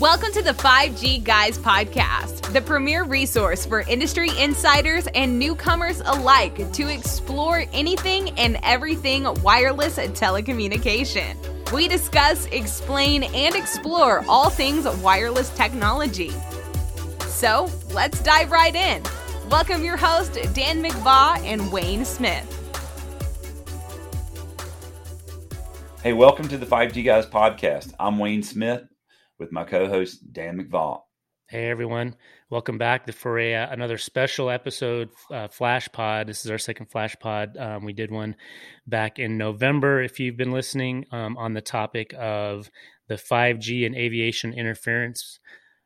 Welcome to the 5G Guys podcast, the premier resource for industry insiders and newcomers alike to explore anything and everything wireless telecommunication. We discuss, explain, and explore all things wireless technology. So let's dive right in. Welcome your host, Dan McVaugh and Wayne Smith. Hey, welcome to the 5G Guys podcast. I'm Wayne Smith with my co-host Dan McVaugh. Hey everyone, welcome back for a, uh, another special episode, uh, Flash Pod. This is our second Flash Pod. Um, we did one back in November. If you've been listening um, on the topic of the 5G and aviation interference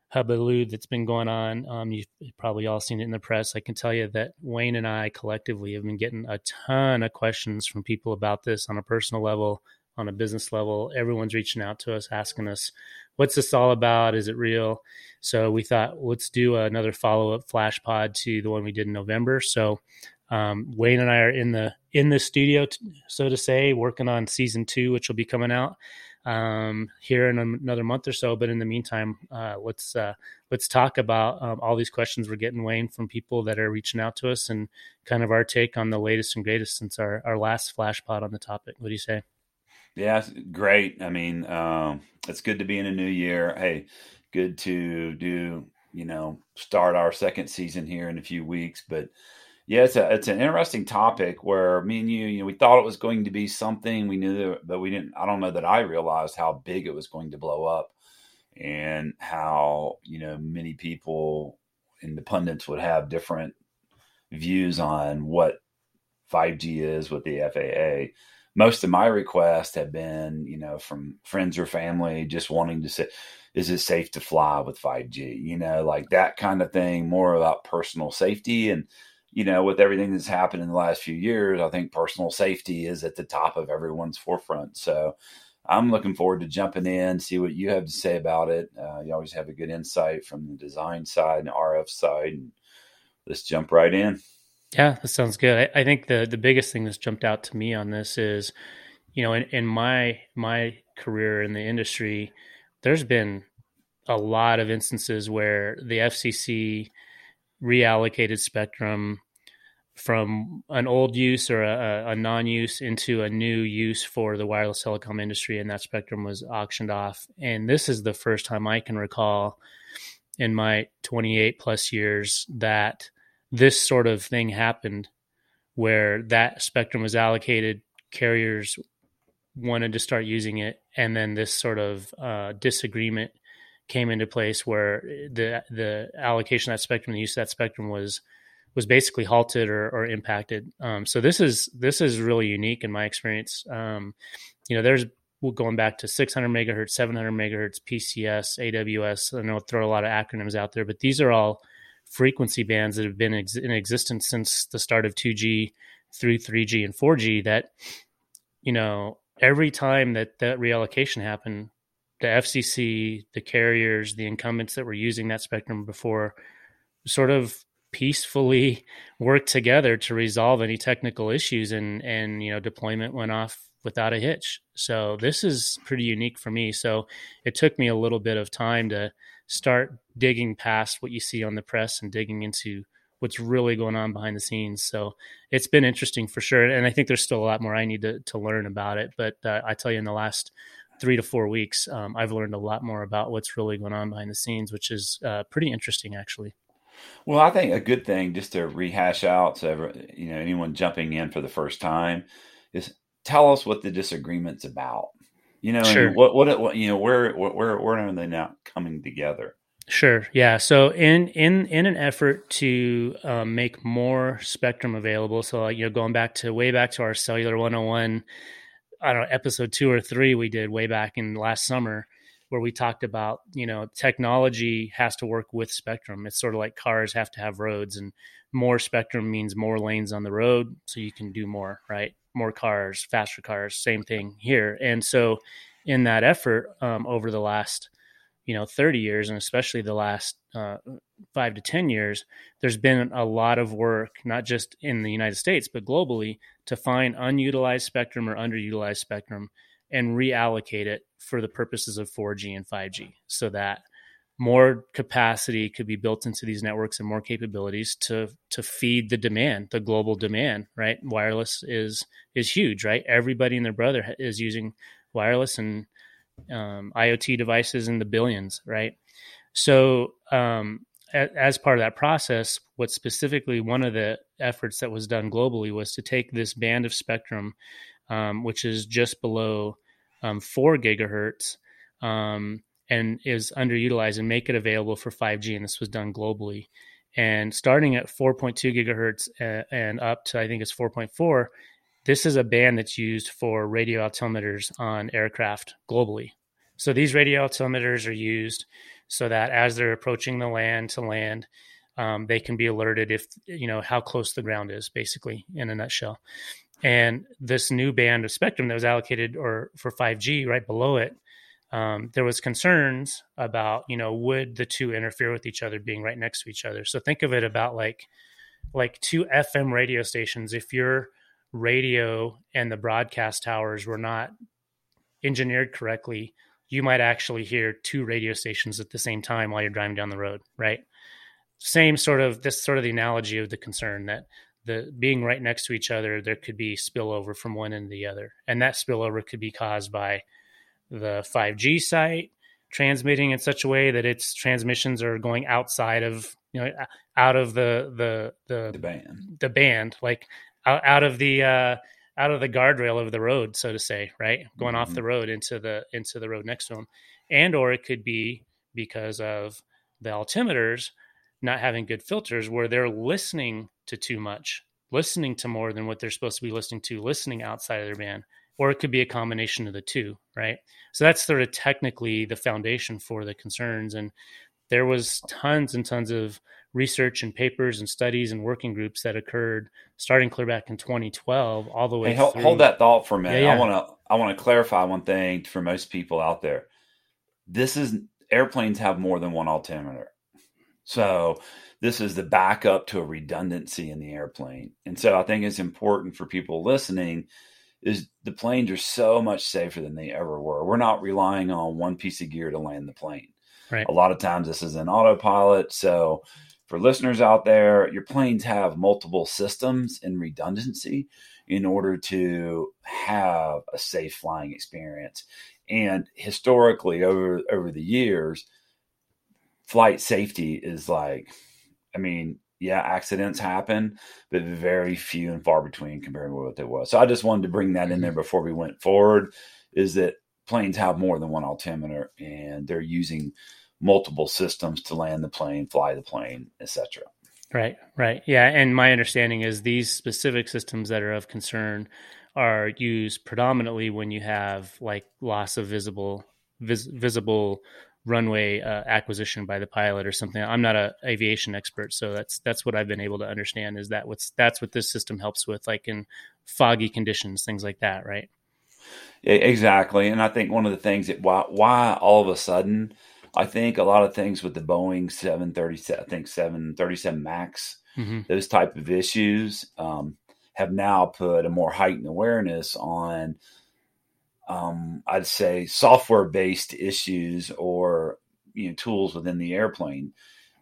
hubbub that's been going on, um, you've probably all seen it in the press. I can tell you that Wayne and I collectively have been getting a ton of questions from people about this on a personal level, on a business level. Everyone's reaching out to us, asking us what's this all about? Is it real? So we thought let's do another follow up flash pod to the one we did in November. So um, Wayne and I are in the in the studio, t- so to say, working on season two, which will be coming out um, here in another month or so. But in the meantime, uh, let's uh, let's talk about um, all these questions we're getting, Wayne, from people that are reaching out to us, and kind of our take on the latest and greatest since our our last flash pod on the topic. What do you say? Yeah, great. I mean, um, it's good to be in a new year. Hey, good to do, you know, start our second season here in a few weeks. But yeah, it's a it's an interesting topic where me and you, you know, we thought it was going to be something we knew that, but we didn't. I don't know that I realized how big it was going to blow up, and how you know many people and the pundits would have different views on what 5G is with the FAA most of my requests have been, you know, from friends or family just wanting to say, is it safe to fly with 5G? You know, like that kind of thing, more about personal safety. And, you know, with everything that's happened in the last few years, I think personal safety is at the top of everyone's forefront. So I'm looking forward to jumping in, see what you have to say about it. Uh, you always have a good insight from the design side and RF side. And let's jump right in. Yeah, that sounds good. I, I, think the the biggest thing that's jumped out to me on this is, you know, in, in my my career in the industry, there's been a lot of instances where the FCC reallocated spectrum from an old use or a, a non-use into a new use for the wireless telecom industry, and that spectrum was auctioned off. And this is the first time I can recall in my 28 plus years that this sort of thing happened where that spectrum was allocated, carriers wanted to start using it, and then this sort of uh, disagreement came into place where the the allocation of that spectrum, the use of that spectrum was was basically halted or, or impacted. Um, so this is this is really unique in my experience. Um, you know, there's going back to 600 megahertz, 700 megahertz, PCS, AWS. I know I'll throw a lot of acronyms out there, but these are all frequency bands that have been ex- in existence since the start of 2G through 3G and 4G that you know every time that that reallocation happened the FCC the carriers the incumbents that were using that spectrum before sort of peacefully worked together to resolve any technical issues and and you know deployment went off without a hitch so this is pretty unique for me so it took me a little bit of time to start digging past what you see on the press and digging into what's really going on behind the scenes. So it's been interesting for sure. And I think there's still a lot more I need to, to learn about it. But uh, I tell you, in the last three to four weeks, um, I've learned a lot more about what's really going on behind the scenes, which is uh, pretty interesting, actually. Well, I think a good thing just to rehash out, so every, you know anyone jumping in for the first time, is tell us what the disagreement's about. You know, sure. what, what, what, you know, where, where, where are they now coming together? Sure. Yeah. So in in in an effort to um, make more spectrum available, so you know, going back to way back to our cellular 101, I don't know, episode two or three we did way back in last summer, where we talked about you know technology has to work with spectrum. It's sort of like cars have to have roads, and more spectrum means more lanes on the road, so you can do more, right? More cars, faster cars, same thing here. And so, in that effort, um, over the last, you know, 30 years, and especially the last uh, five to 10 years, there's been a lot of work, not just in the United States, but globally, to find unutilized spectrum or underutilized spectrum and reallocate it for the purposes of 4G and 5G so that more capacity could be built into these networks and more capabilities to to feed the demand, the global demand, right? Wireless is is huge, right? Everybody and their brother is using wireless and um, IoT devices in the billions, right? So, um, a, as part of that process, what specifically one of the efforts that was done globally was to take this band of spectrum, um, which is just below um, four gigahertz, um, and is underutilized, and make it available for 5G. And this was done globally. And starting at 4.2 gigahertz and, and up to I think it's 4.4, this is a band that's used for radio altimeters on aircraft globally. So these radio altimeters are used so that as they're approaching the land to land, um, they can be alerted if you know how close the ground is, basically in a nutshell. And this new band of spectrum that was allocated or for 5G right below it, um, there was concerns about you know would the two interfere with each other being right next to each other. So think of it about like like two FM radio stations. If your radio and the broadcast towers were not engineered correctly, you might actually hear two radio stations at the same time while you're driving down the road, right? Same sort of this sort of the analogy of the concern that the being right next to each other, there could be spillover from one end to the other, and that spillover could be caused by the 5G site transmitting in such a way that its transmissions are going outside of you know out of the the the, the band the band like out, out of the uh out of the guardrail of the road, so to say, right? Going mm-hmm. off the road into the into the road next to them, and or it could be because of the altimeters not having good filters, where they're listening to too much, listening to more than what they're supposed to be listening to, listening outside of their band, or it could be a combination of the two, right? So that's sort of technically the foundation for the concerns, and there was tons and tons of research and papers and studies and working groups that occurred starting clear back in 2012 all the way hey, hold, hold, that thought for a minute. Yeah, yeah. I want to I want to clarify one thing for most people out there. This is airplanes have more than one altimeter. So this is the backup to a redundancy in the airplane. And so I think it's important for people listening is the planes are so much safer than they ever were. We're not relying on one piece of gear to land the plane. Right. A lot of times this is an autopilot. So for listeners out there, your planes have multiple systems and redundancy in order to have a safe flying experience. And historically, over over the years, flight safety is like, I mean, yeah, accidents happen, but very few and far between compared with what it was. So I just wanted to bring that in there mm-hmm. before we went forward. Is that planes have more than one altimeter, and they're using multiple systems to land the plane, fly the plane, etc. Right, right. Yeah, and my understanding is these specific systems that are of concern are used predominantly when you have like loss of visible vis- visible runway uh, acquisition by the pilot or something. I'm not an aviation expert, so that's that's what I've been able to understand is that what's that's what this system helps with, like in foggy conditions, things like that, right? Yeah, exactly. And I think one of the things that why why all of a sudden I think a lot of things with the Boeing 737, I think 737 Max, mm-hmm. those type of issues um, have now put a more heightened awareness on, um, I'd say, software based issues or you know tools within the airplane.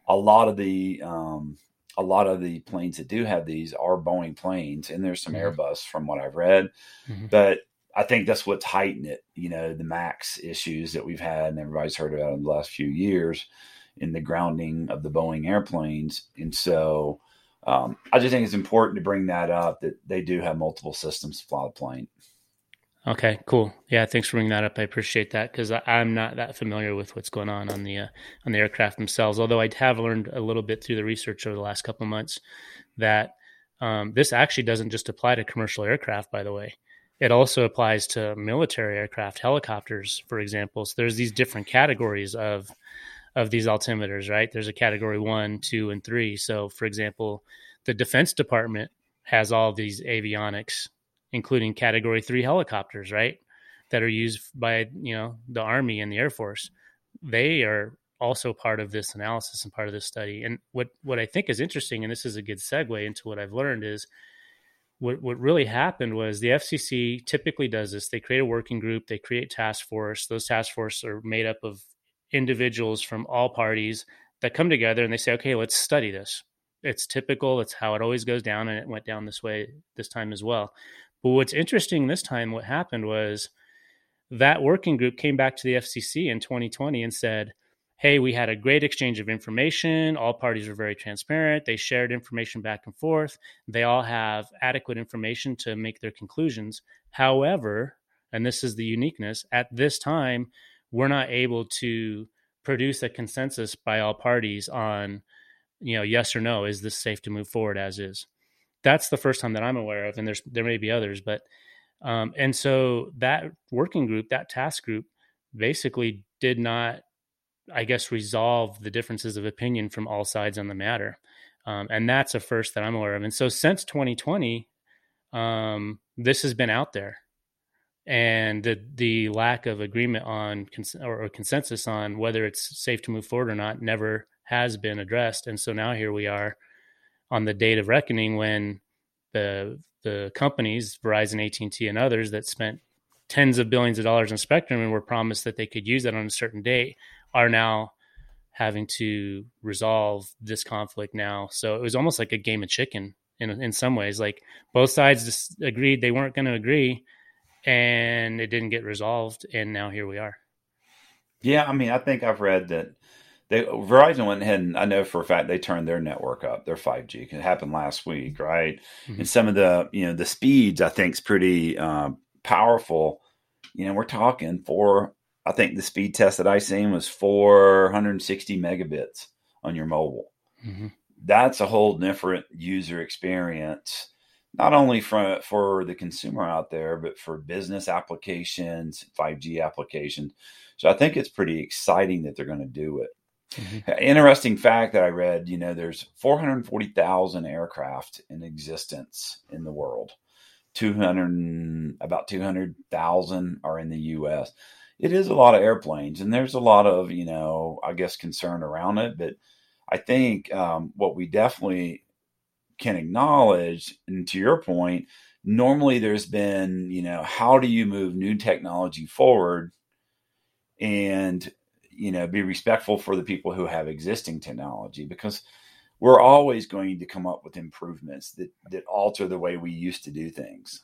A lot of the um, a lot of the planes that do have these are Boeing planes, and there's some mm-hmm. Airbus from what I've read, mm-hmm. but I think that's what's heightened it. You know, the max issues that we've had and everybody's heard about in the last few years in the grounding of the Boeing airplanes. And so um, I just think it's important to bring that up that they do have multiple systems to fly the plane. Okay, cool. Yeah, thanks for bringing that up. I appreciate that because I'm not that familiar with what's going on on the uh, on the aircraft themselves. Although I have learned a little bit through the research over the last couple months that um, this actually doesn't just apply to commercial aircraft. By the way, it also applies to military aircraft, helicopters, for example. So there's these different categories of of these altimeters, right? There's a category one, two, and three. So, for example, the Defense Department has all these avionics, including category three helicopters, right? That are used by you know the Army and the Air Force. They are also part of this analysis and part of this study. And what what I think is interesting, and this is a good segue into what I've learned, is what what really happened was the FCC typically does this. They create a working group, they create task force. Those task force are made up of individuals from all parties that come together and they say, okay, let's study this. It's typical. It's how it always goes down, and it went down this way this time as well. But what's interesting this time, what happened was that working group came back to the FCC in 2020 and said, hey, we had a great exchange of information. All parties were very transparent. They shared information back and forth. They all have adequate information to make their conclusions. However, and this is the uniqueness, at this time, we're not able to produce a consensus by all parties on, you know, yes or no, is this safe to move forward as is? That's the first time that I'm aware of, and there's there may be others, but um, and so that working group, that task group, basically did not I guess, resolve the differences of opinion from all sides on the matter. Um, and that's a first that I'm aware of. And so since 2020, um, this has been out there. And the, the lack of agreement on cons- or, consensus on whether it's safe to move forward or not never has been addressed. And so now here we are on the date of reckoning when the the companies, Verizon, AT&T, and others that spent tens of billions of dollars in spectrum and were promised that they could use that on a certain date are now having to resolve this conflict now. So it was almost like a game of chicken in in some ways. Like both sides just agreed they weren't going to agree, and it didn't get resolved, and now here we are. Yeah, I mean, I think I've read that they Verizon went ahead and I know for a fact they turned their network up, their 5G. It happened last week, right? Mm-hmm. And some of the you know the speeds I think is pretty uh, powerful. You know, we're talking four I think the speed test that I seen was 460 megabits on your mobile. Mm-hmm. That's a whole different user experience, not only for for the consumer out there, but for business applications, 5G applications. So I think it's pretty exciting that they're going to do it. Mm-hmm. Interesting fact that I read, you know, there's 440,000 aircraft in existence in the world. 200 about 200,000 are in the US it is a lot of airplanes, and there's a lot of you know, I guess, concern around it. But I think um, what we definitely can acknowledge, and to your point, normally there's been you know, how do you move new technology forward, and you know, be respectful for the people who have existing technology because we're always going to come up with improvements that that alter the way we used to do things.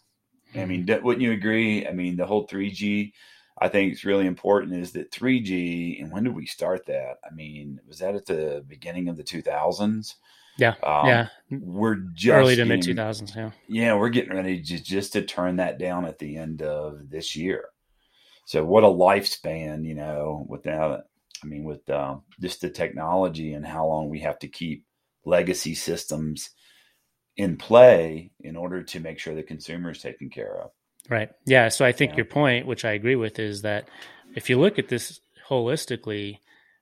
I mean, mm-hmm. wouldn't you agree? I mean, the whole 3G I think it's really important is that 3G, and when did we start that? I mean, was that at the beginning of the 2000s? Yeah. Um, yeah. We're just early to mid 2000s. Yeah. Yeah. We're getting ready to, just to turn that down at the end of this year. So, what a lifespan, you know, without, I mean, with uh, just the technology and how long we have to keep legacy systems in play in order to make sure the consumer is taken care of. Right. Yeah. So I think yeah. your point, which I agree with, is that if you look at this holistically,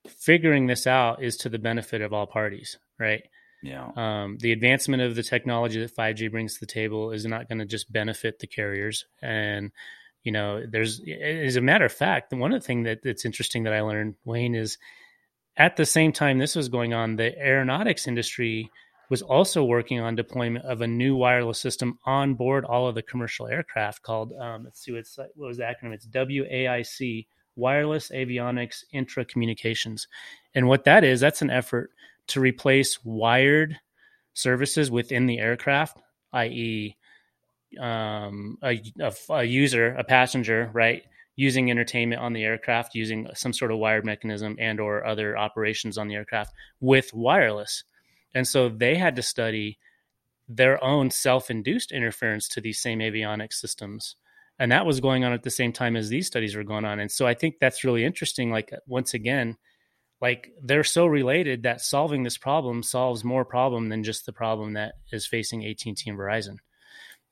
figuring this out is to the benefit of all parties, right? Yeah. Um, the advancement of the technology that 5G brings to the table is not going to just benefit the carriers. And, you know, there's, as a matter of fact, one of the things that, that's interesting that I learned, Wayne, is at the same time this was going on, the aeronautics industry was also working on deployment of a new wireless system on board all of the commercial aircraft called um, let's see what's what was the acronym? It's WAIC wireless avionics intra communications and what that is that's an effort to replace wired services within the aircraft i.e um, a, a, a user a passenger right using entertainment on the aircraft using some sort of wired mechanism and or other operations on the aircraft with wireless and so they had to study their own self induced interference to these same avionics systems. And that was going on at the same time as these studies were going on. And so I think that's really interesting. Like, once again, like they're so related that solving this problem solves more problem than just the problem that is facing AT&T and Verizon.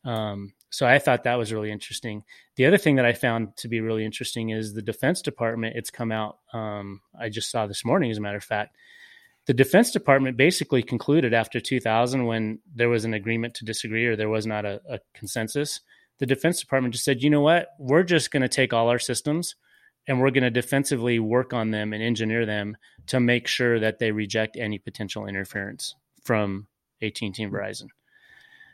Um, so I thought that was really interesting. The other thing that I found to be really interesting is the Defense Department. It's come out. Um, I just saw this morning, as a matter of fact, the Defense Department basically concluded after 2000, when there was an agreement to disagree or there was not a, a consensus, the Defense Department just said, you know what, we're just going to take all our systems and we're going to defensively work on them and engineer them to make sure that they reject any potential interference from AT&T and Verizon.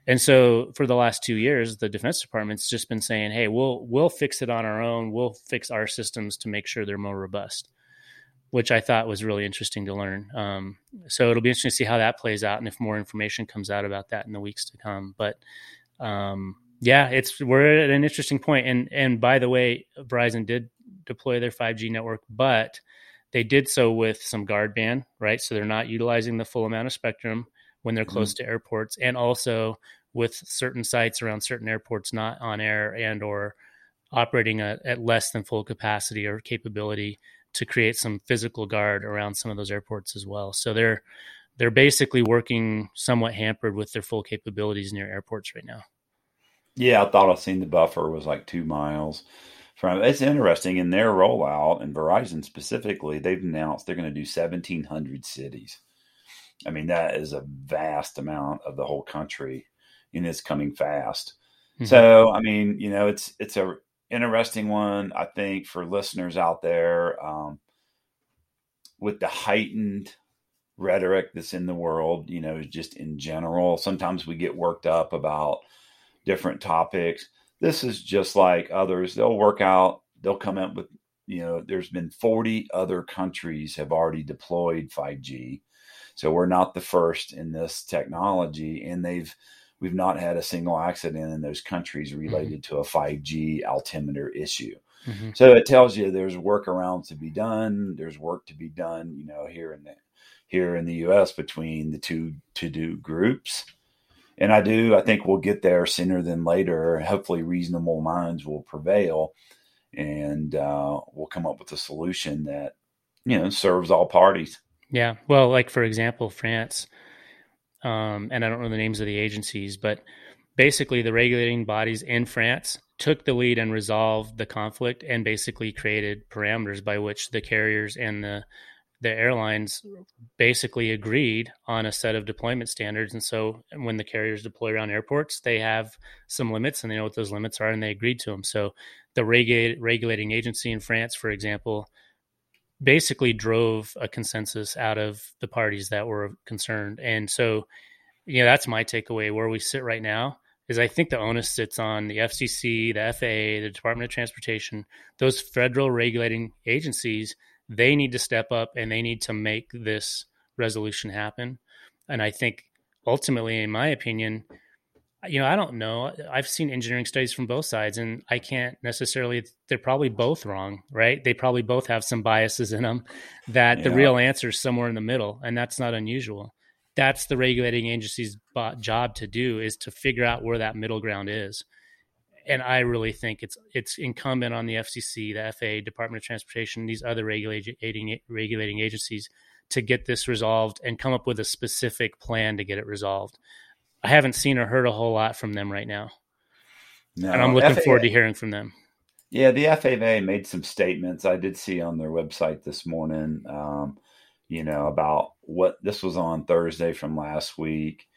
And so for the last two years, the Defense Department's just been saying, "Hey, we'll we'll fix it on our own. We'll fix our systems to make sure they're more robust." which I thought was really interesting to learn. Um, so it'll be interesting to see how that plays out and if more information comes out about that in the weeks to come. But um, yeah, it's we're at an interesting point. And and by the way, Verizon did deploy their 5G network, but they did so with some guard band, right? So they're not utilizing the full amount of spectrum when they're close mm-hmm. to airports, and also with certain sites around certain airports not on air and or operating at, at less than full capacity or capability to create some physical guard around some of those airports as well. So they're they're basically working somewhat hampered with their full capabilities near airports right now. Yeah, I thought I seen the buffer was like two miles from. It's interesting in their rollout and Verizon specifically. They've announced they're going to do seventeen hundred cities. I mean, that is a vast amount of the whole country, and it's coming fast. Mm-hmm. So, I mean, you know, it's it's a interesting one, I think, for listeners out there. Um, with the heightened rhetoric that's in the world, you know, just in general, sometimes we get worked up about different topics. This is just like others. They'll work out, they'll come up with, you know, there's been 40 other countries have already deployed 5G. So we're not the first in this technology, and they've we've not had a single accident in those countries mm-hmm. related mm-hmm. to a 5G altimeter issue. Mm-hmm. So it tells you there's workarounds to be done. There's work to be done, you know, here in the here in the U.S. between the two to do groups. And I do, I think we'll get there sooner than later. Hopefully, reasonable minds will prevail, and uh, we'll come up with a solution that you know serves all parties. Yeah. Well, like for example, France, um, and I don't know the names of the agencies, but basically the regulating bodies in France took the lead and resolved the conflict and basically created parameters by which the carriers and the the airlines basically agreed on a set of deployment standards and so when the carriers deploy around airports they have some limits and they know what those limits are and they agreed to them so the regulating regulating agency in France for example basically drove a consensus out of the parties that were concerned. And so, you know, that's my takeaway where we sit right now is I think the onus sits on the FCC, the FAA, the Department of Transportation, those federal regulating agencies. They need to step up and they need to make this resolution happen. And I think ultimately, in my opinion, you know, I don't know. I've seen engineering studies from both sides, and I can't necessarily. They're probably both wrong, right? They probably both have some biases in them. That yeah. the real answer is somewhere in the middle, and that's not unusual. That's the regulating agency's job to do is to figure out where that middle ground is. And I really think it's it's incumbent on the FCC, the FAA, Department of Transportation, these other regulating regulating agencies to get this resolved and come up with a specific plan to get it resolved I haven't seen or heard a whole lot from them right now. No, and I'm looking FAA, forward to hearing from them. Yeah, the FAA made some statements I did see on their website this morning. Um, you know about what this was on Thursday from last week.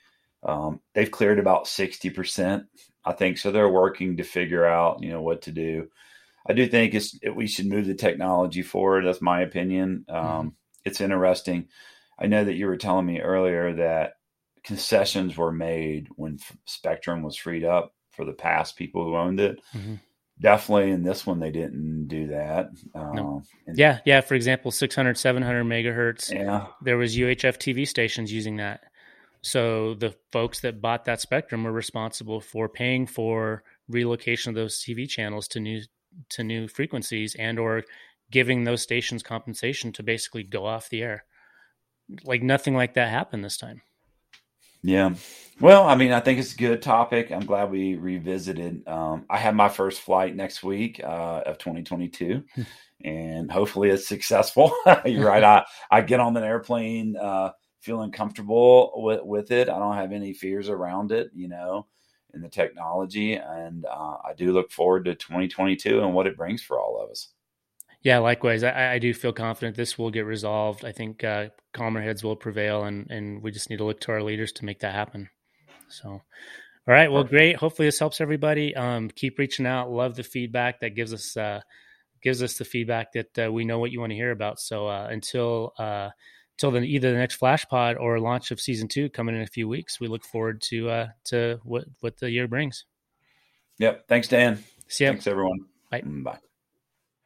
Um, they've cleared about sixty percent, I think. So they're working to figure out, you know, what to do. I do think it's it, we should move the technology forward. That's my opinion. Um, mm-hmm. It's interesting. I know that you were telling me earlier that concessions were made when Spectrum was freed up for the past people who owned it. Mm-hmm. Definitely in this one, they didn't do that. No. Uh, yeah, yeah. For example, 600, 700 megahertz. Yeah. There was UHF TV stations using that. So the folks that bought that spectrum were responsible for paying for relocation of those TV channels to new to new frequencies and or giving those stations compensation to basically go off the air. Like nothing like that happened this time. Yeah. Well, I mean, I think it's a good topic. I'm glad we revisited. Um, I have my first flight next week uh, of 2022, hmm. and hopefully it's successful. You're right. I, I get on an airplane uh, feeling comfortable with, with it. I don't have any fears around it, you know, in the technology. And uh, I do look forward to 2022 and what it brings for all of us. Yeah, likewise. I, I, do feel confident this will get resolved. I think uh, calmer heads will prevail, and and we just need to look to our leaders to make that happen. So, all right. Well, great. Hopefully, this helps everybody. Um, keep reaching out. Love the feedback that gives us uh, gives us the feedback that uh, we know what you want to hear about. So uh, until uh, until then, either the next Flash Pod or launch of season two coming in a few weeks, we look forward to uh, to what what the year brings. Yep. Thanks, Dan. See ya. Thanks, everyone. Bye. Mm, bye.